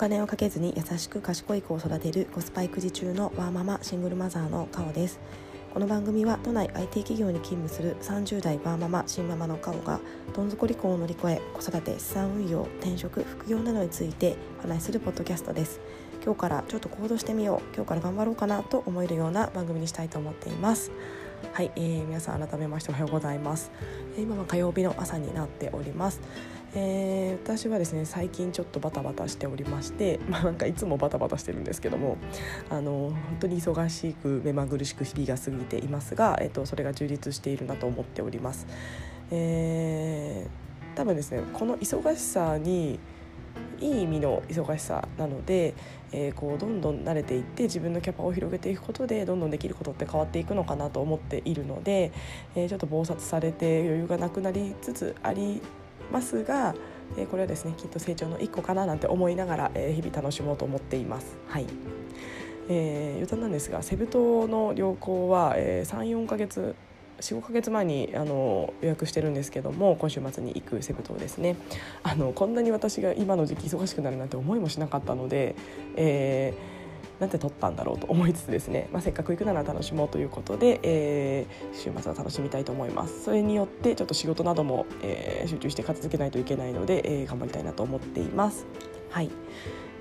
金をかけずに優しく賢い子を育てるコスパ育児中のワーママシングルマザーのカオです。この番組は都内 IT 企業に勤務する30代ワーママ新ママのカオがどん底離婚を乗り越え子育て資産運用転職副業などについてお話しするポッドキャストです。今日からちょっと行動してみよう。今日から頑張ろうかなと思えるような番組にしたいと思っています。はい、えー、皆さん改めましておはようございます。今は火曜日の朝になっております。えー、私はですね最近ちょっとバタバタしておりまして、まあ、なんかいつもバタバタしてるんですけどもあの本当に忙しく目まぐるしく日々が過ぎていますが、えーと、それが充実しているなと思っております。えー、多分ですねこの忙しさにいい意味の忙しさなので、えー、こうどんどん慣れていって自分のキャパを広げていくことでどんどんできることって変わっていくのかなと思っているので、えー、ちょっと忙殺されて余裕がなくなりつつありますが、えこれはですねきっと成長の一個かななんて思いながら、え日々楽しもうと思っています。はいえー、余談なんですがセブ島の旅行は、えー、34ヶ月45ヶ月前にあの予約してるんですけども今週末に行くセブ島ですねあのこんなに私が今の時期忙しくなるなんて思いもしなかったので、えーなんて撮ったんだろうと思いつつですね、まあ、せっかく行くなら楽しもうということで、えー、週末は楽しみたいと思います。それによってちょっと仕事なども、えー、集中して片付けないといけないので、えー、頑張りたいなと思っています。はい。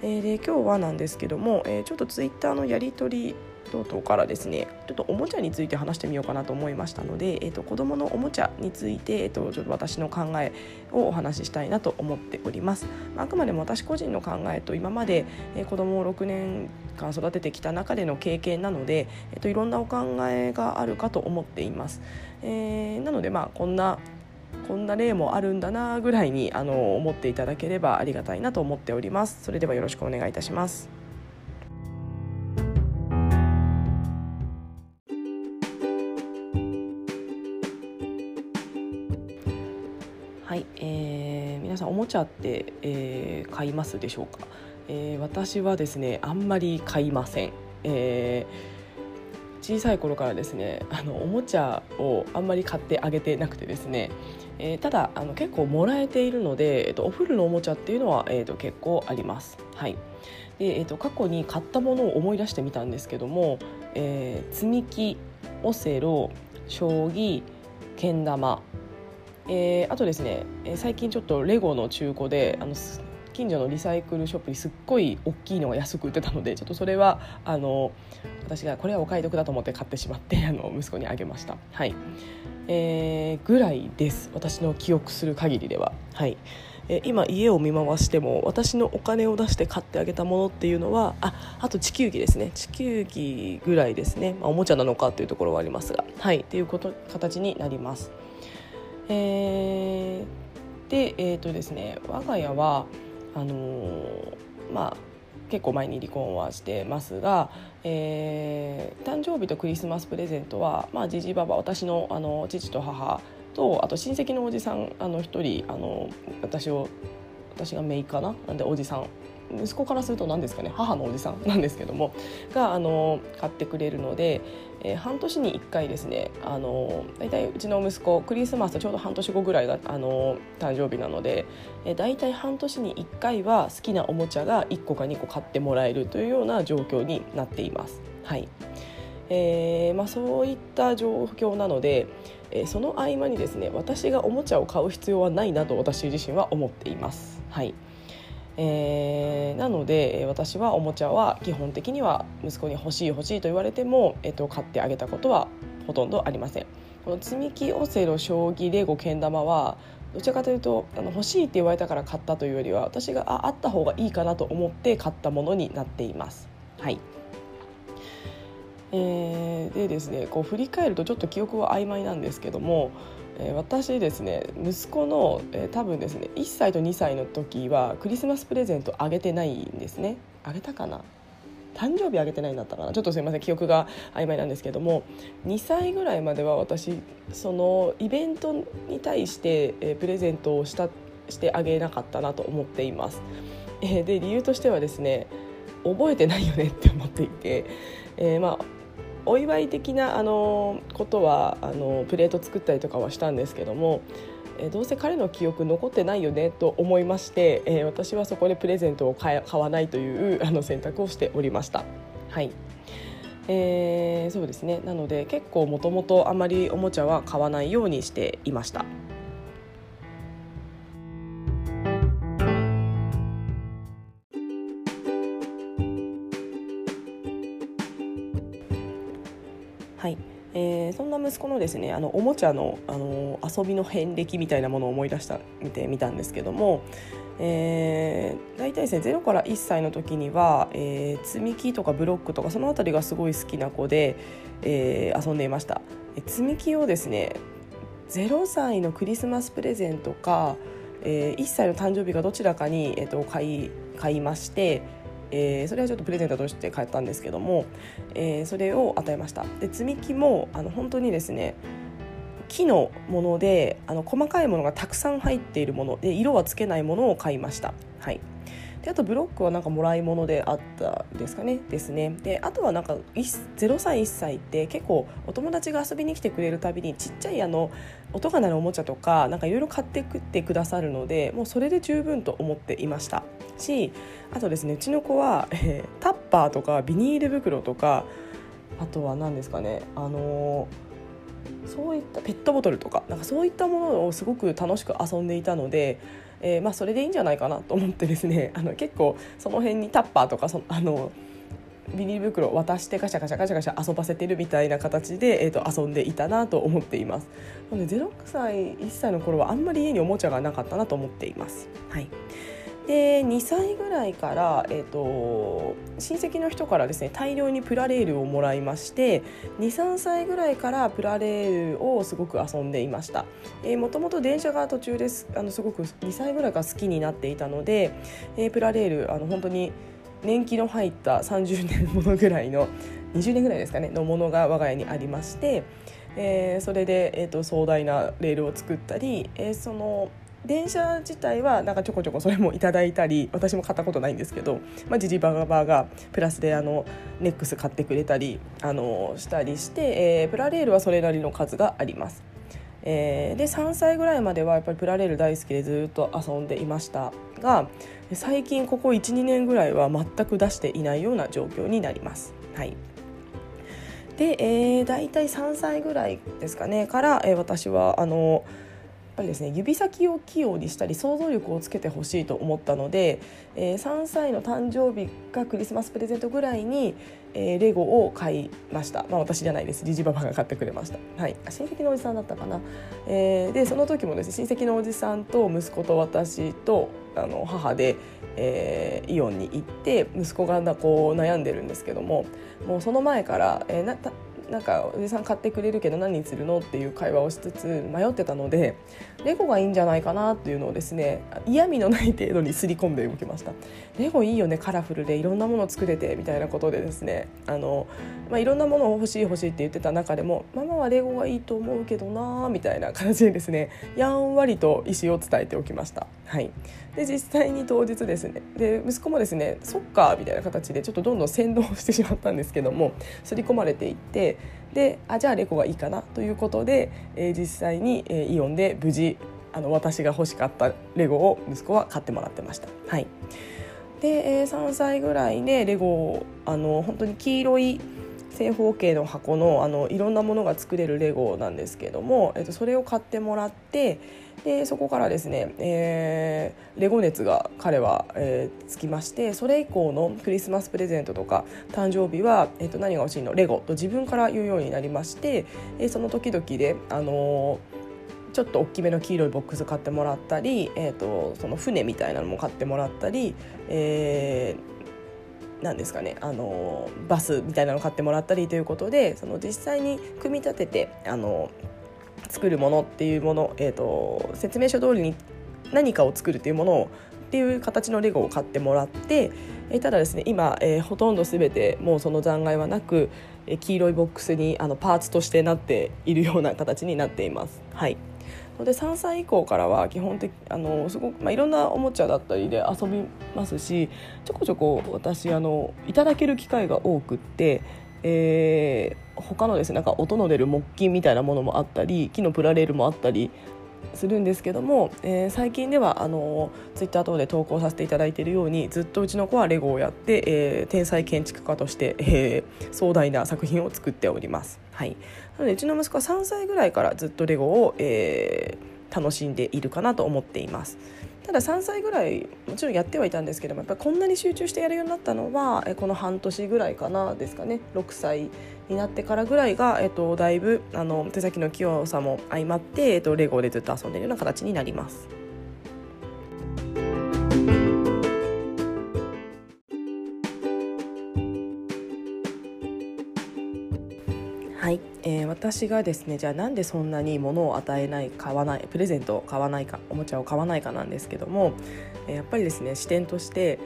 えー、で今日はなんですけども、えー、ちょっとツイッターのやり取り等々からですねちょっとおもちゃについて話してみようかなと思いましたので、えーと、子どものおもちゃについて、えーと、ちょっと私の考えをお話ししたいなと思っております、まあ、くまでも私個人の考えと今まで、えー、子どもを6年間育ててきた中での経験なので、えーと、いろんなお考えがあるかと思っています、えー、なのでまあこんなこんな例もあるんだなぐらいにあの思っていただければありがたいなと思っております。それではよろしくお願いいたします。皆さんおもちゃって、えー、買いますでしょうか、えー、私はですねあんまり買いません、えー、小さい頃からですねあのおもちゃをあんまり買ってあげてなくてですね、えー、ただあの結構もらえているので、えーと、お風呂のおもちゃっていうのは、えーと、結構あります。はい。でえーと、過去に買ったものを思い出してみたんですけども、えー、積み木オセロ将棋けん玉えー、あとですね、え、最近ちょっとレゴの中古であの近所のリサイクルショップにすっごい大きいのが安く売ってたのでちょっとそれはあの私がこれはお買い得だと思って買ってしまって あの息子にあげました。はい。えー、ぐらいです。私の記憶する限りでは。はい。え今家を見回しても私のお金を出して買ってあげたものっていうのはああと地球儀ですね。地球儀ぐらいですね、まあ、おもちゃなのかというところはありますが。はい。っていうこと形になります。えー、でえっ、ー、とですね我が家はあの、まあ結構前に離婚はしてますが、えー、誕生日とクリスマスプレゼントは、まあ、じじばば私のあの父と母とあと親戚のおじさんあの1人あの私を私が姪かななんでおじさん。息子からすると何ですかね母のおじさんなんですけどもがあの買ってくれるので、えー、半年に1回ですねあの大体うちの息子クリスマスちょうど半年後ぐらいがあの誕生日なので、えー、大体半年に1回は好きなおもちゃが1個か2個買ってもらえるというような状況になっています。はいえーまあ、そういった状況なので、えー、その合間にですね私がおもちゃを買う必要はないなと私自身は思っています。はいえー、なので私はおもちゃは基本的には息子に欲しい欲しいと言われても、えー、と買ってあげたことはほとんどありません。この積み木オセロ将棋レゴけん玉はどちらかというとあの欲しいって言われたから買ったというよりは私がああった方がいいかなと思って買ったものになっています。はい。えー、でですねこう振り返るとちょっと記憶は曖昧なんですけどもえ私ですね息子の、え、多分ですね1歳と2歳の時はクリスマスプレゼントあげてないんですね。あげたかな？誕生日あげてないんだったかな？ちょっとすいません記憶が曖昧なんですけども2歳ぐらいまでは私そのイベントに対して、え、プレゼントをしたしてあげなかったなと思っています、え、で理由としてはですね覚えてないよねって思っていて、えー、まあお祝い的なあのことはあのプレート作ったりとかはしたんですけども、えどうせ彼の記憶残ってないよねと思いまして、えー、私はそこでプレゼントを買わないというあの選択をしておりました。はいえー、そうですねなので結構もともとあまりおもちゃは買わないようにしていました。はいえー、そんな息子のですねあのおもちゃのあの遊びの遍歴みたいなものを思い出した見てみたんですけども、えー、大体ですね0から1歳の時には、えー、積み木とかブロックとかその辺りがすごい好きな子で、えー、遊んでいました。積み木をですね0歳のクリスマスプレゼントか、えー、1歳の誕生日かどちらかに、えーと、買い買いまして。えー、それはちょっとプレゼントとして買ったんですけども、えー、それを与えましたで積み木もあの本当にですね木のものであの細かいものがたくさん入っているもので色はつけないものを買いました。はいであとブロックはなんかもらい物であったですかね。ですねであとはなんか0歳1歳って結構お友達が遊びに来てくれるたびにちっちゃいあの音が鳴るおもちゃとかなんかいろいろ買ってくってくださるのでもうそれで十分と思っていました。しあとですねうちの子は、えー、タッパーとかビニール袋とかあとは何ですかねあのー、そういったペットボトルとかなんかそういったものをすごく楽しく遊んでいたのでえー、まあ、それでいいんじゃないかなと思ってですね あの結構その辺にタッパーとかそあのビニール袋を渡してガシャガシャガシャガシャ遊ばせてるみたいな形で、えーと、遊んでいたなと思っていますなので0歳1歳の頃はあんまり家におもちゃがなかったなと思っています。はいで2歳ぐらいから、えーと、親戚の人からですね大量にプラレールをもらいまして23歳ぐらいからプラレールをすごく遊んでいました。もともと電車が途中ですあのすごく2歳ぐらいから好きになっていたので、えー、プラレールあの本当に年季の入った30年ものぐらいの20年ぐらいですかねのものが我が家にありまして、えー、それで、えーと、壮大なレールを作ったり、えー、その電車自体はなんかちょこちょこそれもいただいたり私も買ったことないんですけど、まあ、ジジバババがプラスであのネックス買ってくれたりあのしたりして、えー、プラレールはそれなりの数があります。えー、で3歳ぐらいまではやっぱりプラレール大好きでずっと遊んでいましたが最近ここ12年ぐらいは全く出していないような状況になります。はいで、えー、大体3歳ぐらいですかねから、えー、私はあのぱりですね指先を器用にしたり想像力をつけてほしいと思ったので、えー、3歳の誕生日かクリスマスプレゼントぐらいに、えー、レゴを買いました、まあ、私じゃないです。じじばばが買ってくれました、はい、親戚のおじさんだったかな、えー、でその時もですね親戚のおじさんと息子と私とあの母で、えー、イオンに行って息子がこう悩んでるんですけどももうその前から、えー、ななんかおじさん買ってくれるけど何にするのっていう会話をしつつ迷ってたのでレゴがいいんじゃないかなっていうのをですね嫌味のない程度にすり込んでおきました。レゴいいよねカラフルでいろんなもの作れてみたいなことでですね。あの、まあ、いろんなものを欲しい欲しいって言ってた中でもママはレゴがいいと思うけどなみたいな形でですねやんわりと意思を伝えておきました。はい。で実際に当日ですねで息子もですねそっかみたいな形でちょっとどんどん先導してしまったんですけども刷り込まれていってであじゃあレコがいいかなということで、えー、実際に、えー、イオンで無事あの私が欲しかったレゴを息子は買ってもらってました。はいで、えー、3歳ぐらいでレゴあの本当に黄色い正方形の箱のあのいろんなものが作れるレゴなんですけども、えー、とそれを買ってもらってでそこからですね、えー、レゴ熱が彼は、えー、つきましてそれ以降のクリスマスプレゼントとか誕生日は、えー、と何が欲しいの？レゴと自分から言うようになりまして、えー、その時々で、あの、ちょっと大きめの黄色いボックス買ってもらったり、えーと、その船みたいなのも買ってもらったり、えー、なんですかねあのバスみたいなの買ってもらったりということでその実際に組み立ててあの作るものっていうもの、えーと、説明書通りに何かを作るっていうものをっていう形のレゴを買ってもらって、えー、ただですね今、えー、ほとんど全てもうその残骸はなく、えー、黄色いボックスにあのパーツとしてなっているような形になっています。はいで3歳以降からは基本的あのすごく、まあ、いろんなおもちゃだったりで遊びますしちょこちょこ私あのいただける機会が多くってえー、他のですねなんか音の出る木琴みたいなものもあったり木のプラレールもあったりするんですけども、えー、最近ではあのツイッター等で投稿させていただいているようにずっとうちの子はレゴをやって、えー、天才建築家として、えー、壮大な作品を作っております。はい、のでうちの息子は3歳ぐらいからずっとレゴを、えー、楽しんでいるかなと思っています。ただ3歳ぐらいもちろんやってはいたんですけどもやっぱりこんなに集中してやるようになったのはこの半年ぐらいかなですかね6歳になってからぐらいが、えっと、だいぶあの手先の器用さも相まって、えっと、レゴでずっと遊んでいるような形になります。はい、えー、私がですねじゃあなんでそんなに物を与えない買わないプレゼントを買わないかおもちゃを買わないかなんですけども、え、やっぱりですね視点として、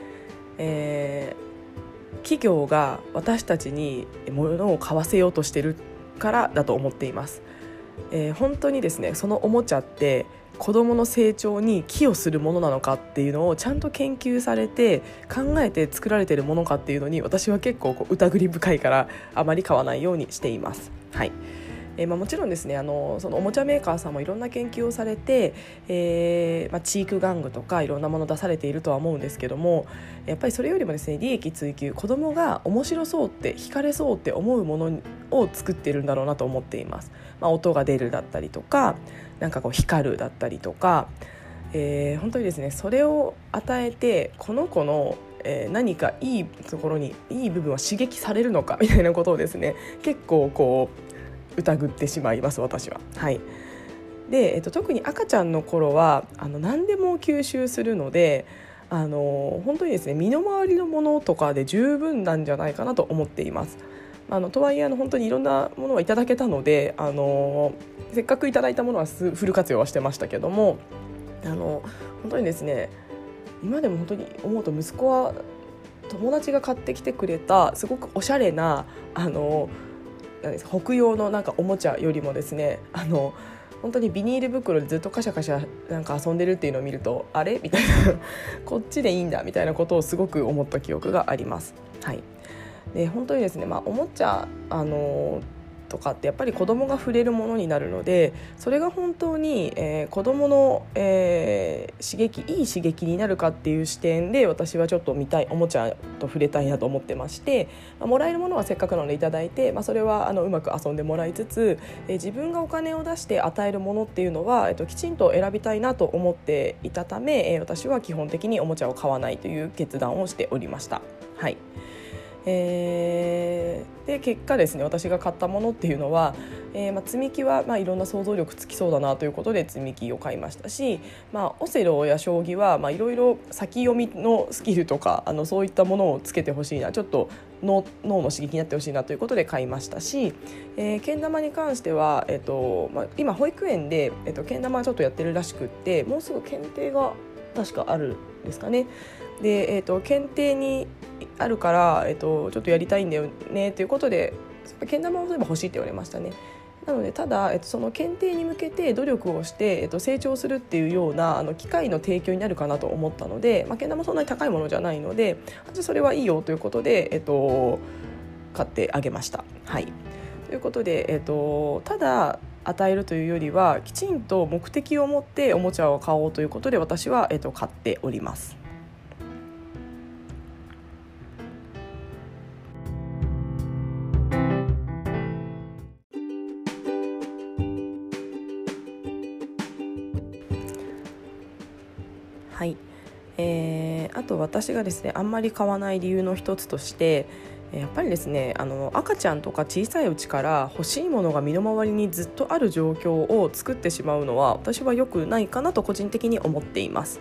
えー、企業が私たちに物を買わせようとしてるからだと思っています。えー、本当にですねそのおもちゃって子どもの成長に寄与するものなのかっていうのをちゃんと研究されて考えて作られているものかっていうのに私は結構こう疑り深いからあまり買わないようにしています。はいえーまあ、もちろんですねあのそのおもちゃメーカーさんもいろんな研究をされて、えーまあ、チーク玩具とかいろんなもの出されているとは思うんですけどもやっぱりそれよりもですね利益追求子どもが面白そうって惹かれそうって思うものを作ってるんだろうなと思っています。まあ、音が出るだったりとかなんかこう光るだったりとか、えー、本当にですねそれを与えてこの子のえー、何かいいところにいい部分は刺激されるのかみたいなことをですね結構こう疑ってしまいます私は。はいで、えっと、特に赤ちゃんの頃はあの何でも吸収するのであの本当にですね身の回りのものとかで十分なんじゃないかなと思っています。あのとはいえあの本当にいろんなものはいただけたのであのせっかくいただいたものはフル活用はしてましたけどもあの本当にですね今でも本当に思うと息子は友達が買ってきてくれたすごくおしゃれなあの北洋のなんかおもちゃよりもですねあの本当にビニール袋でずっとカシャカシャなんか遊んでるっていうのを見るとあれ？みたいな。こっちでいいんだ？みたいなことをすごく思った記憶があります。はい。で本当にですね、まあ、おもちゃあのとかってやっぱり子供が触れるものになるのでそれが本当に、えー、子供の、えー、刺激いい刺激になるかっていう視点で私はちょっと見たいおもちゃと触れたいなと思ってまして、まあ、もらえるものはせっかくなので頂いて、まあ、それはあのうまく遊んでもらいつつ、えー、自分がお金を出して与えるものっていうのは、えーと、きちんと選びたいなと思っていたため、えー、私は基本的におもちゃを買わないという決断をしておりました。はいえー、で結果ですね私が買ったものっていうのは、えーまあ、積み木は、まあ、いろんな想像力つきそうだなということで積み木を買いましたし、まあ、オセロや将棋は、まあ、いろいろ先読みのスキルとかあのそういったものをつけてほしいなちょっと脳脳の刺激になってほしいなということで買いましたし、えー、けん玉に関しては、えーとまあ、今保育園で、えーと、けん玉ちょっとやってるらしくってもうすぐ検定が確かあるんですかね。で、えーと、検定にあるから、えーと、ちょっとやりたいんだよねということでけん玉を例えば欲しいって言われましたね。なのでただ、えっと、その検定に向けて努力をして、えっと、成長するっていうようなあの機会の提供になるかなと思ったので、まあ、けん玉そんなに高いものじゃないのでじゃそれはいいよということで、えっと、買ってあげました。はい、ということで、えっと、ただ与えるというよりはきちんと目的を持っておもちゃを買おうということで私は、えっと、買っております。私がですねあんまり買わない理由の一つとしてやっぱりですねあの赤ちゃんとか小さいうちから欲しいものが身の回りにずっとある状況を作ってしまうのは私は良くないかなと個人的に思っています、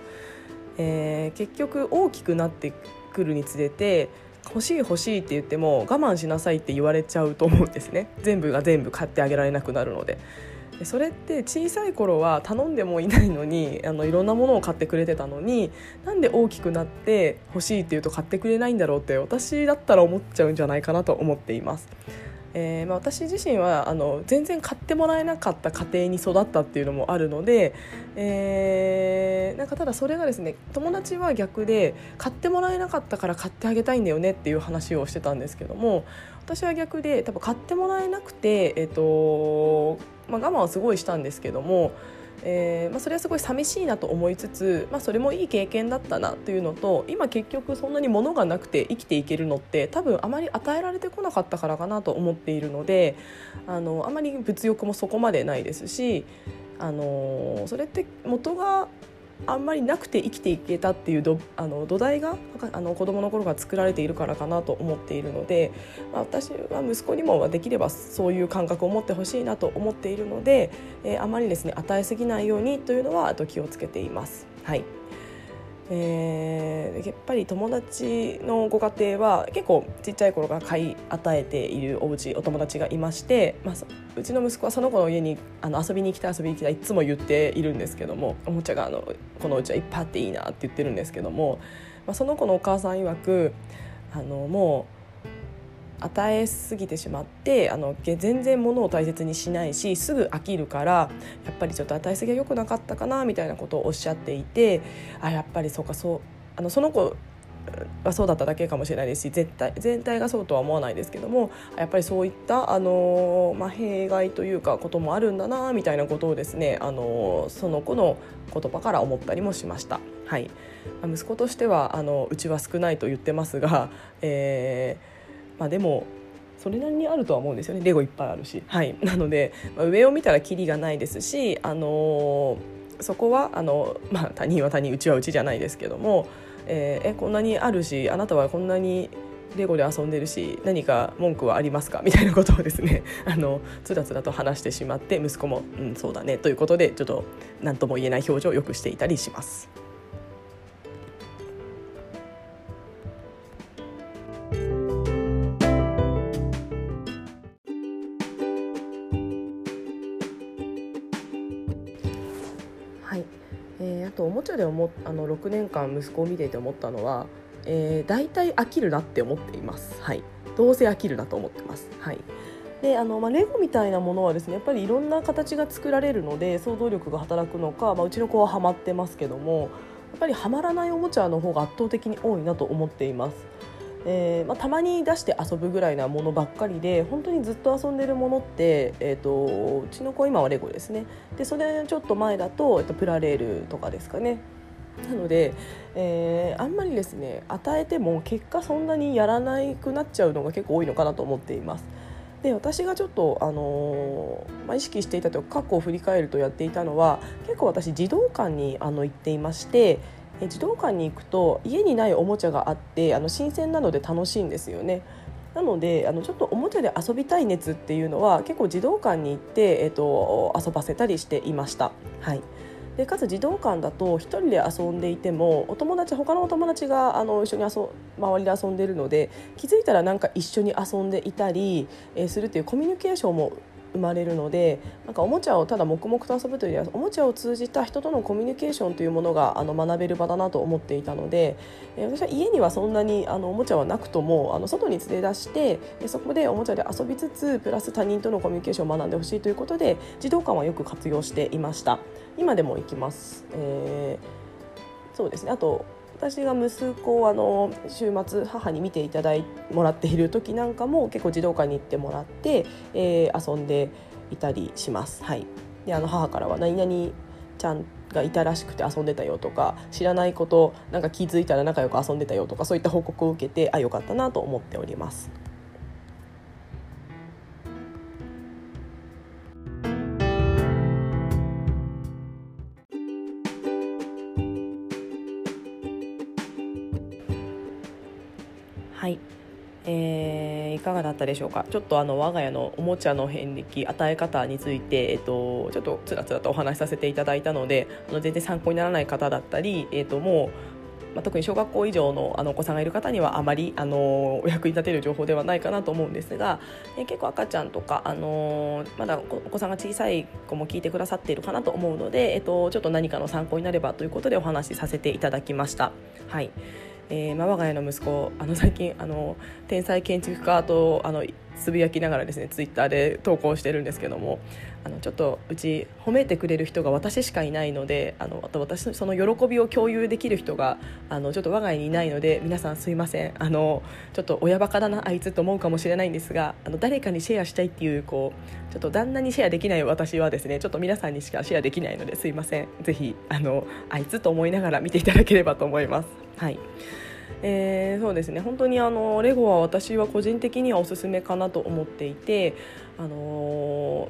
えー、結局大きくなってくるにつれて欲しい欲しいって言っても我慢しなさいって言われちゃうと思うんですね。全部が全部買ってあげられなくなるので。でそれって小さい頃は頼んでもいないのに あのいろんなものを買ってくれてたのになんで大きくなって欲しいって言うと買ってくれないんだろうって私だったら思っちゃうんじゃないかなと思っています。えーまあ、私自身はあの全然買ってもらえなかった家庭に育ったっていうのもあるので、えー、なんかただそれがですね友達は逆で買ってもらえなかったから買ってあげたいんだよねっていう話をしてたんですけども私は逆で多分買ってもらえなくて、えーとまあ、我慢はすごいしたんですけどもえーまあ、それはすごい寂しいなと思いつつ、まあ、それもいい経験だったなというのと今結局そんなに物がなくて生きていけるのって多分あまり与えられてこなかったからかなと思っているのであのあまり物欲もそこまでないですしあのそれって元があんまりなくて生きていけたっていうどあの土台があの子供の頃から作られているからかなと思っているので、まあ、私は息子にもできればそういう感覚を持ってほしいなと思っているので、えー、あまりですね与えすぎないようにというのはあと気をつけています。はいえー、やっぱり友達のご家庭は結構ちっちゃい頃から買い与えているお家お友達がいまして、まあ、うちの息子はその子の家にあの遊びに行きた遊びに行きたいいつも言っているんですけどもおもちゃがあのこのうちはいっぱいあっていいなって言ってるんですけども、まあ、その子のお母さん曰くあのもう与えすぎてしまってあの全然物を大切にしないしすぐ飽きるからやっぱりちょっと与えすぎは良くなかったかなみたいなことをおっしゃっていてあやっぱりそうかそうあのその子はそうだっただけかもしれないですし絶対全体がそうとは思わないですけどもやっぱりそういったあの、まあ、弊害というかこともあるんだなみたいなことをですねあのその子の言葉から思ったりもしました。はい、息子としてはあのうちは少ないと言ってますが、えーまあ、でもそれなりにあるとは思うんですよね。レゴいっぱいあるし、はい、なので、まあ、上を見たらキリがないですし、あのー、そこはあの、まあ、他人は他人うちはうちじゃないですけども、えー、えこんなにあるしあなたはこんなにレゴで遊んでるし何か文句はありますか？みたいなことをですね あのつらつらと話してしまって息子も「うんそうだね」ということでちょっと何とも言えない表情をよくしていたりします。あの6年間息子を見ていて思ったのは、えー、大体飽きるなって思っています。はい、どうせ飽きるなと思ってます。はいであのまあ、レゴみたいなものはですねやっぱりいろんな形が作られるので想像力が働くのか、まあ、うちの子はハマってますけどもやっぱりハマらないおもちゃの方が圧倒的に多いなと思っています。えーまあ、たまに出して遊ぶぐらいなものばっかりで本当にずっと遊んでるものって、えーと、うちの子今はレゴですねでそれちょっと前だと、えっと、プラレールとかですかねなので、えー、あんまりですね与えても結果そんなにやらなくなっちゃうのが結構多いのかなと思っています。で私がちょっと、あのー、まあ、意識していたというか過去を振り返るとやっていたのは結構私児童館にあの行っていましてえ児童館に行くと家にないおもちゃがあってあの新鮮なので楽しいんですよね。なのであのちょっとおもちゃで遊びたい熱っていうのは結構児童館に行って、えーと、遊ばせたりしていました。はいでかつ児童館だと1人で遊んでいてもお友達他のお友達があの一緒に遊周りで遊んでいるので気づいたらなんか一緒に遊んでいたり、え、するというコミュニケーションも生まれるのでなんかおもちゃをただ黙々と遊ぶというよりはおもちゃを通じた人とのコミュニケーションというものがあの学べる場だなと思っていたので、え私は家にはそんなにあのおもちゃはなくともあの外に連れ出してそこでおもちゃで遊びつつプラス他人とのコミュニケーションを学んでほしいということで児童館はよく活用していました。今でも行きます、えー、そうですねあと私が息子をあの週末母に見ていただいもらっている時なんかも結構児童館に行ってもらって、えー、遊んでいたりします。はい、であの母からは何々ちゃんがいたらしくて遊んでたよとか知らないことなんか気づいたら仲良く遊んでたよとかそういった報告を受けてあよかったなと思っております。はい、えー、いかがだったでしょうか？ちょっとあの我が家のおもちゃの遍歴与え方について、えっと、ちょっとつらつらとお話しさせていただいたのであの全然参考にならない方だったり、えっと、もうまあ、特に小学校以上のあのお子さんがいる方にはあまりあのお役に立てる情報ではないかなと思うんですが、え結構赤ちゃんとか、あのまだお子さんが小さい子も聞いてくださっているかなと思うので、えっと、ちょっと何かの参考になればということでお話しさせていただきました。はい。えーまあ、我が家の息子あの最近あの天才建築家とあのつぶやきながらですねツイッターで投稿してるんですけどもあのちょっとうち褒めてくれる人が私しかいないのであのあと私その喜びを共有できる人があのちょっと我が家にいないので皆さんすいませんあのちょっと親バカだなあいつと思うかもしれないんですがあの誰かにシェアしたいっていうこうちょっと旦那にシェアできない私はですねちょっと皆さんにしかシェアできないのですいませんぜひあのあいつと思いながら見ていただければと思います。はいえー、そうですね本当にあのレゴは私は個人的にはおすすめかなと思っていて、あの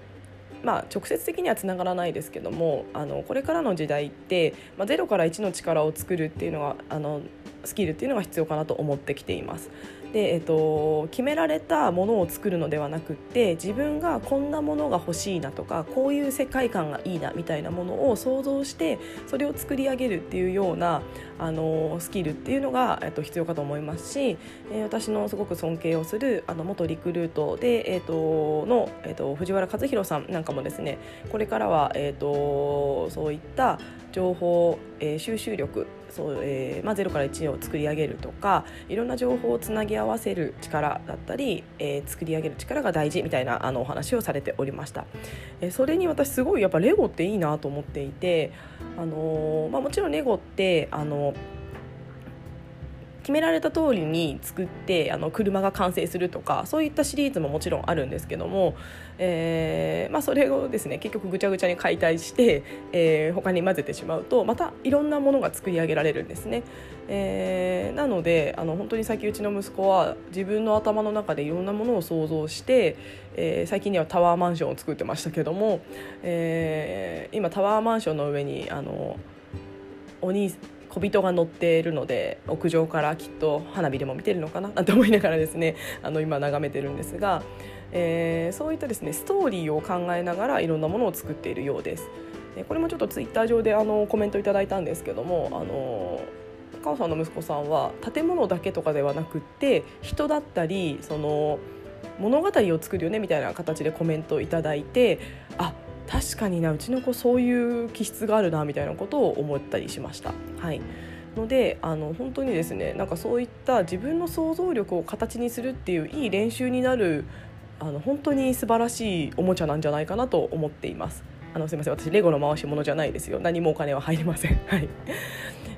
ー、まあ、直接的にはつながらないですけどもあのこれからの時代って、まあ、0から1の力を作るっていうのがあのスキルっていうのが必要かなと思ってきています。で、えっと、決められたものを作るのではなくって自分がこんなものが欲しいなとかこういう世界観がいいなみたいなものを想像してそれを作り上げるっていうようなあのスキルっていうのが、えっと、必要かと思いますし、えー、私のすごく尊敬をするあの元リクルートで、えっと、の、えっと、藤原和弘さんなんかもですねこれからは、えっと、そういった情報、えー、収集力そう、えーまあ、0から1を作り上げるとかいろんな情報をつなぎ合わせる力だったり、えー、作り上げる力が大事みたいなあのお話をされておりました、えー、それに私すごいやっぱレゴっていいなと思っていて、あのー、まあ、もちろんレゴってあの決められた通りに作ってあの車が完成するとかそういったシリーズももちろんあるんですけども、えーまあ、それをですね結局ぐちゃぐちゃに解体して、えー、他に混ぜてしまうとまたいろんなものが作り上げられるんですね。えー、なのであの本当に先うちの息子は自分の頭の中でいろんなものを想像して、えー、最近にはタワーマンションを作ってましたけども、えー、今タワーマンションの上にあのお兄小人が乗っているので屋上からきっと花火でも見てるのかななんて思いながらですね あの今眺めてるんですが、えー、そういったですねストーリーを考えながらいろんなものを作っているようです。これもちょっとツイッター上であのコメントいただいたんですけどもあのカオさんの息子さんは建物だけとかではなくって人だったりその物語を作るよねみたいな形でコメントをいただいてあ確かになうちの子そういう気質があるなみたいなことを思ったりしました。はいのであの本当にですねなんかそういった自分の想像力を形にするっていういい練習になるあの本当に素晴らしいおもちゃなんじゃないかなと思っています。あのすみません私レゴの回し物じゃないですよ何もお金は入りません。はい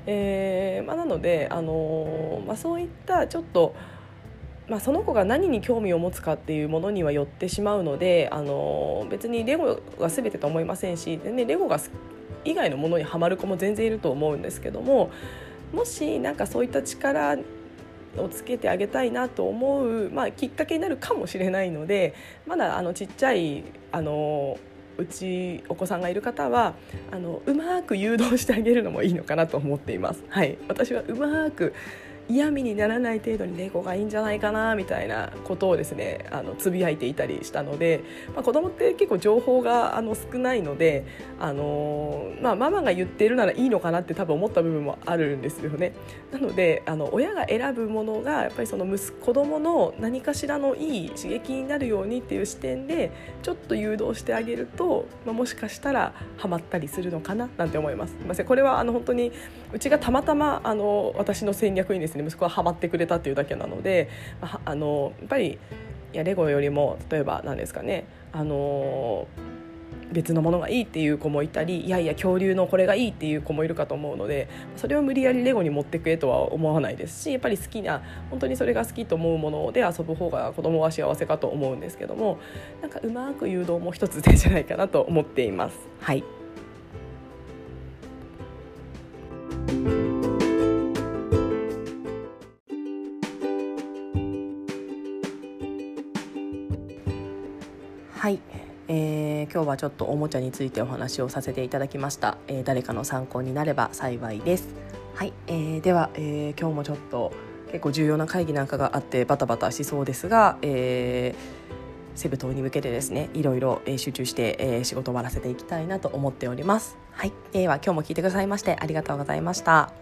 えーまあ、なので、あのー、まあ、そういったちょっとまあ、その子が何に興味を持つかっていうものにはよってしまうのであの別にレゴが全てと思いませんし、ね、レゴが以外のものにはまる子も全然いると思うんですけどももしなんかそういった力をつけてあげたいなと思う、まあ、きっかけになるかもしれないのでまだあのちっちゃいあのうちお子さんがいる方はあのうまく誘導してあげるのもいいのかなと思っています。はい、私はうまく嫌味にならない程度に猫がいいんじゃないかなみたいなことをですねあのつぶやいていたりしたので、まあ、子供って結構情報があの少ないので、あのまあ、ママが言ってるならいいのかなって多分思った部分もあるんですよね。なのであの親が選ぶものがやっぱりその息子供の何かしらのいい刺激になるようにっていう視点でちょっと誘導してあげると、まあ、もしかしたらハマったりするのかななんて思います。すみませんこれはあの本当にうちがたまたまあの私の戦略にですねで息子はハマってくれたっていうだけなのであのやっぱりいやレゴよりも例えば何ですかねあの別のものがいいっていう子もいたりいやいや恐竜のこれがいいっていう子もいるかと思うのでそれを無理やりレゴに持ってくれとは思わないですしやっぱり好きな本当にそれが好きと思うもので遊ぶ方が子供は幸せかと思うんですけどもなんかうまく誘導も一つでじゃないかなと思っています。はい、今日はちょっとおもちゃについてお話をさせていただきました、えー、誰かの参考になれば幸いです。はい、えー、では、えー、今日もちょっと結構重要な会議なんかがあってバタバタしそうですが、えー、セブ島に向けてですねいろいろ集中して、えー、仕事を終わらせていきたいなと思っております。はい、では今日も聞いてくださいましてありがとうございました。